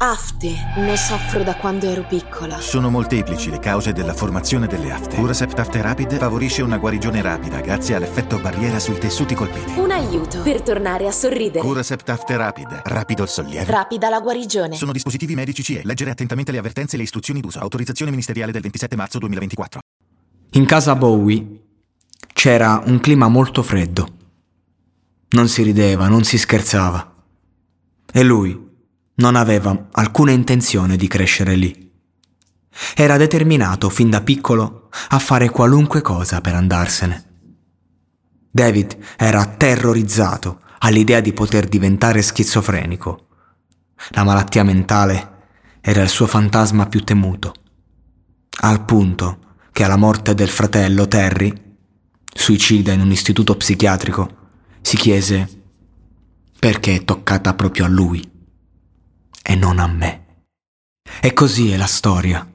Afte. Ne soffro da quando ero piccola. Sono molteplici le cause della formazione delle afte. Curacept Afte Rapid favorisce una guarigione rapida grazie all'effetto barriera sui tessuti colpiti. Un aiuto per tornare a sorridere. Curacept Afte Rapid. Rapido il sollievo. Rapida la guarigione. Sono dispositivi medici CE. Leggere attentamente le avvertenze e le istruzioni d'uso. Autorizzazione ministeriale del 27 marzo 2024. In casa Bowie c'era un clima molto freddo. Non si rideva, non si scherzava. E lui non aveva alcuna intenzione di crescere lì. Era determinato fin da piccolo a fare qualunque cosa per andarsene. David era terrorizzato all'idea di poter diventare schizofrenico. La malattia mentale era il suo fantasma più temuto, al punto che alla morte del fratello Terry, suicida in un istituto psichiatrico, si chiese perché è toccata proprio a lui e non a me. E così è la storia.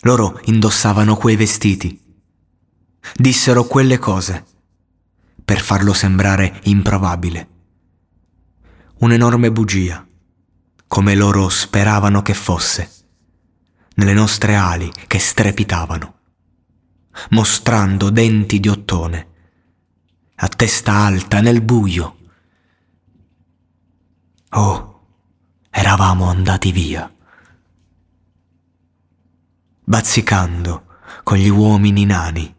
Loro indossavano quei vestiti, dissero quelle cose per farlo sembrare improbabile. Un'enorme bugia, come loro speravano che fosse, nelle nostre ali che strepitavano, mostrando denti di ottone, a testa alta nel buio. Oh, eravamo andati via. Bazzicando con gli uomini nani.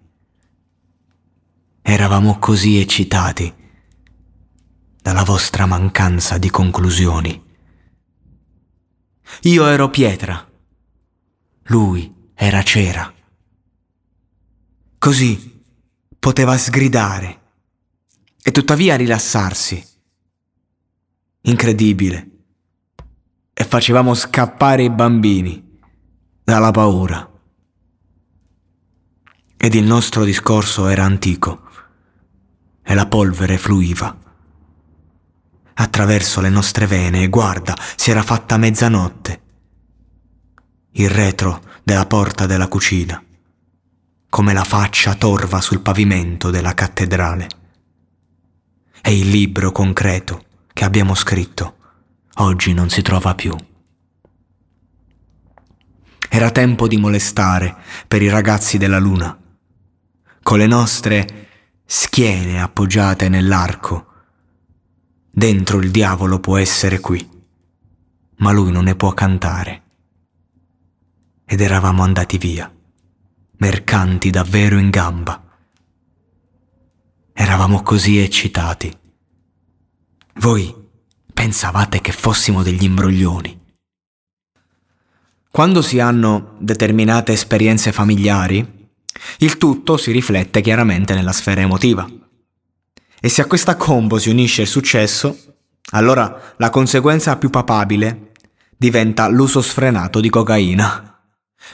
Eravamo così eccitati dalla vostra mancanza di conclusioni. Io ero pietra, lui era cera. Così poteva sgridare e tuttavia rilassarsi. Incredibile e facevamo scappare i bambini dalla paura. Ed il nostro discorso era antico e la polvere fluiva. Attraverso le nostre vene e guarda, si era fatta mezzanotte. Il retro della porta della cucina, come la faccia torva sul pavimento della cattedrale. E il libro concreto che abbiamo scritto oggi non si trova più. Era tempo di molestare per i ragazzi della luna, con le nostre schiene appoggiate nell'arco. Dentro il diavolo può essere qui, ma lui non ne può cantare. Ed eravamo andati via, mercanti davvero in gamba. Eravamo così eccitati. Voi pensavate che fossimo degli imbroglioni. Quando si hanno determinate esperienze familiari, il tutto si riflette chiaramente nella sfera emotiva. E se a questa combo si unisce il successo, allora la conseguenza più papabile diventa l'uso sfrenato di cocaina.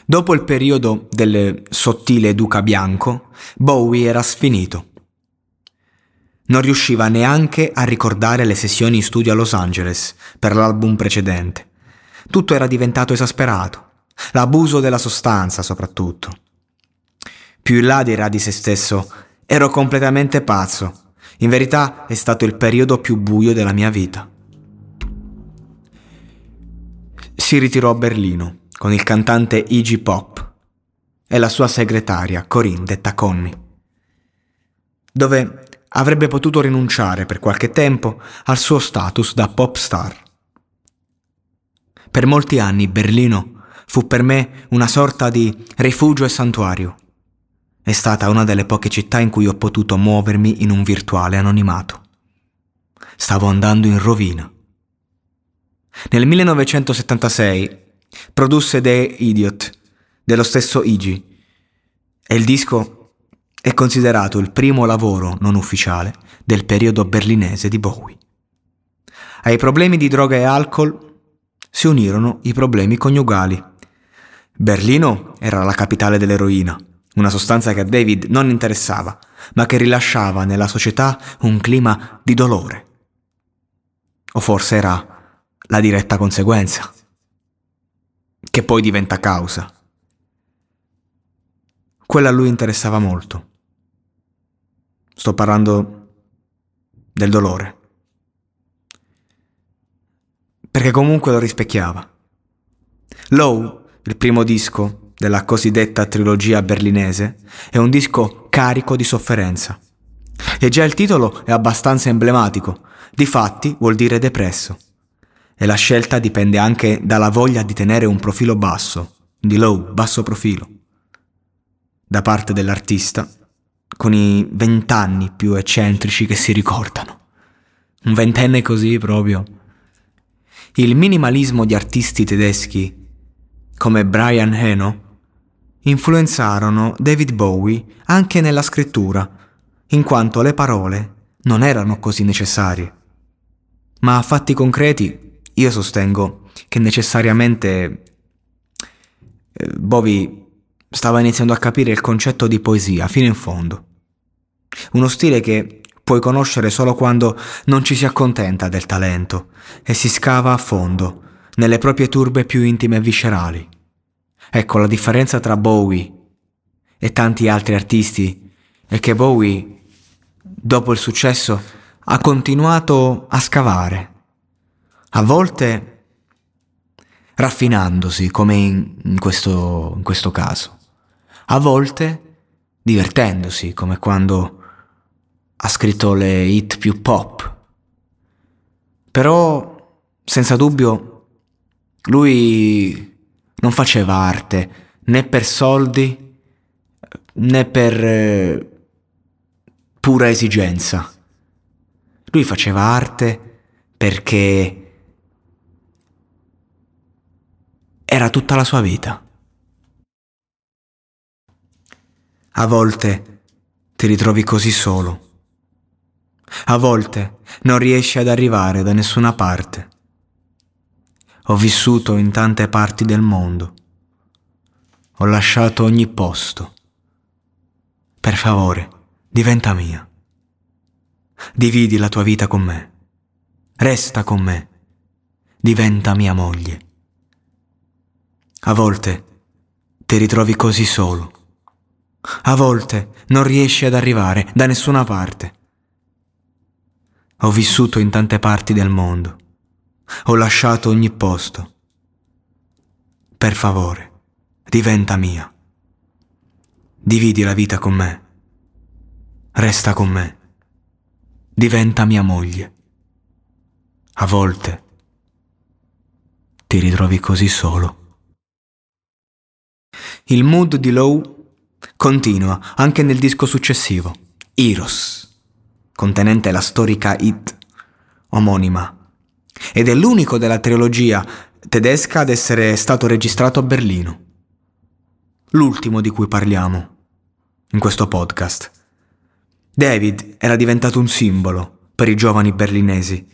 Dopo il periodo del sottile duca bianco, Bowie era sfinito. Non riusciva neanche a ricordare le sessioni in studio a Los Angeles per l'album precedente. Tutto era diventato esasperato, l'abuso della sostanza soprattutto. Più in là dirà di se stesso, ero completamente pazzo. In verità è stato il periodo più buio della mia vita. Si ritirò a Berlino con il cantante Iggy Pop e la sua segretaria Corinne detta Connie, dove avrebbe potuto rinunciare per qualche tempo al suo status da pop star. Per molti anni Berlino fu per me una sorta di rifugio e santuario. È stata una delle poche città in cui ho potuto muovermi in un virtuale anonimato. Stavo andando in rovina. Nel 1976 produsse The Idiot, dello stesso Iggy e il disco è considerato il primo lavoro non ufficiale del periodo berlinese di Bowie. Ai problemi di droga e alcol si unirono i problemi coniugali. Berlino era la capitale dell'eroina, una sostanza che a David non interessava, ma che rilasciava nella società un clima di dolore. O forse era la diretta conseguenza, che poi diventa causa. Quella a lui interessava molto. Sto parlando del dolore. Perché comunque lo rispecchiava. Low, il primo disco della cosiddetta trilogia berlinese, è un disco carico di sofferenza. E già il titolo è abbastanza emblematico, difatti vuol dire depresso. E la scelta dipende anche dalla voglia di tenere un profilo basso, di low, basso profilo, da parte dell'artista, con i vent'anni più eccentrici che si ricordano. Un ventenne così proprio. Il minimalismo di artisti tedeschi come Brian Eno influenzarono David Bowie anche nella scrittura, in quanto le parole non erano così necessarie. Ma a fatti concreti io sostengo che necessariamente eh, Bowie stava iniziando a capire il concetto di poesia fino in fondo. Uno stile che puoi conoscere solo quando non ci si accontenta del talento e si scava a fondo nelle proprie turbe più intime e viscerali. Ecco la differenza tra Bowie e tanti altri artisti è che Bowie, dopo il successo, ha continuato a scavare, a volte raffinandosi come in, questo, in questo caso, a volte divertendosi come quando ha scritto le hit più pop. Però, senza dubbio, lui non faceva arte né per soldi né per eh, pura esigenza. Lui faceva arte perché era tutta la sua vita. A volte ti ritrovi così solo. A volte non riesci ad arrivare da nessuna parte. Ho vissuto in tante parti del mondo. Ho lasciato ogni posto. Per favore, diventa mia. Dividi la tua vita con me. Resta con me. Diventa mia moglie. A volte ti ritrovi così solo. A volte non riesci ad arrivare da nessuna parte. Ho vissuto in tante parti del mondo ho lasciato ogni posto. Per favore, diventa mia. Dividi la vita con me. Resta con me. Diventa mia moglie. A volte ti ritrovi così solo. Il mood di Low continua anche nel disco successivo, Eros, contenente la storica hit omonima ed è l'unico della trilogia tedesca ad essere stato registrato a Berlino. L'ultimo di cui parliamo in questo podcast. David era diventato un simbolo per i giovani berlinesi.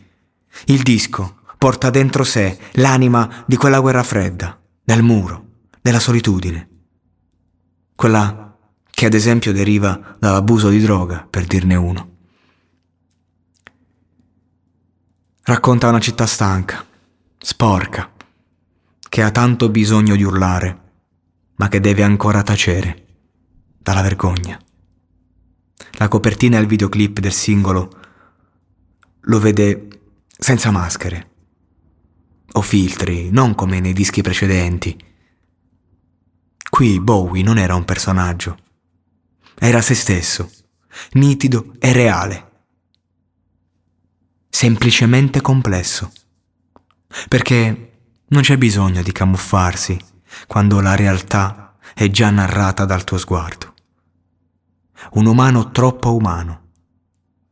Il disco porta dentro sé l'anima di quella guerra fredda, del muro, della solitudine. Quella che ad esempio deriva dall'abuso di droga, per dirne uno. Racconta una città stanca, sporca, che ha tanto bisogno di urlare, ma che deve ancora tacere dalla vergogna. La copertina e il videoclip del singolo lo vede senza maschere o filtri, non come nei dischi precedenti. Qui Bowie non era un personaggio, era se stesso, nitido e reale semplicemente complesso. Perché non c'è bisogno di camuffarsi quando la realtà è già narrata dal tuo sguardo. Un umano troppo umano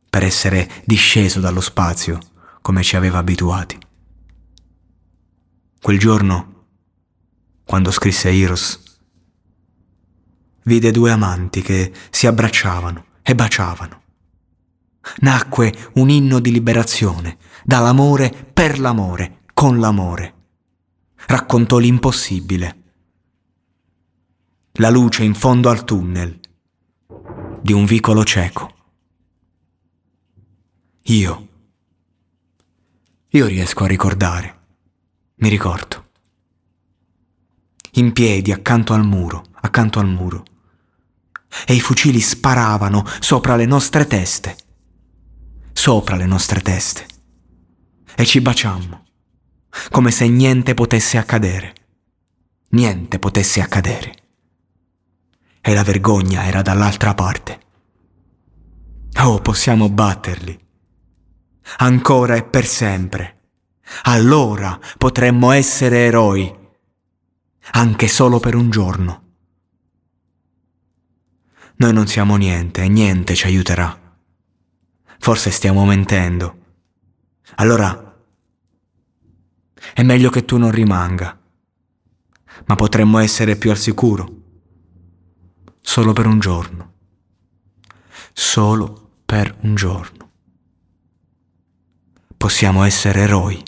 per essere disceso dallo spazio come ci aveva abituati. Quel giorno, quando scrisse Eros, vide due amanti che si abbracciavano e baciavano. Nacque un inno di liberazione, dall'amore per l'amore, con l'amore. Raccontò l'impossibile. La luce in fondo al tunnel di un vicolo cieco. Io. Io riesco a ricordare. Mi ricordo. In piedi accanto al muro, accanto al muro. E i fucili sparavano sopra le nostre teste. Sopra le nostre teste. E ci baciammo. Come se niente potesse accadere. Niente potesse accadere. E la vergogna era dall'altra parte. Oh, possiamo batterli ancora e per sempre. Allora potremmo essere eroi, anche solo per un giorno. Noi non siamo niente e niente ci aiuterà. Forse stiamo mentendo. Allora è meglio che tu non rimanga, ma potremmo essere più al sicuro. Solo per un giorno. Solo per un giorno possiamo essere eroi.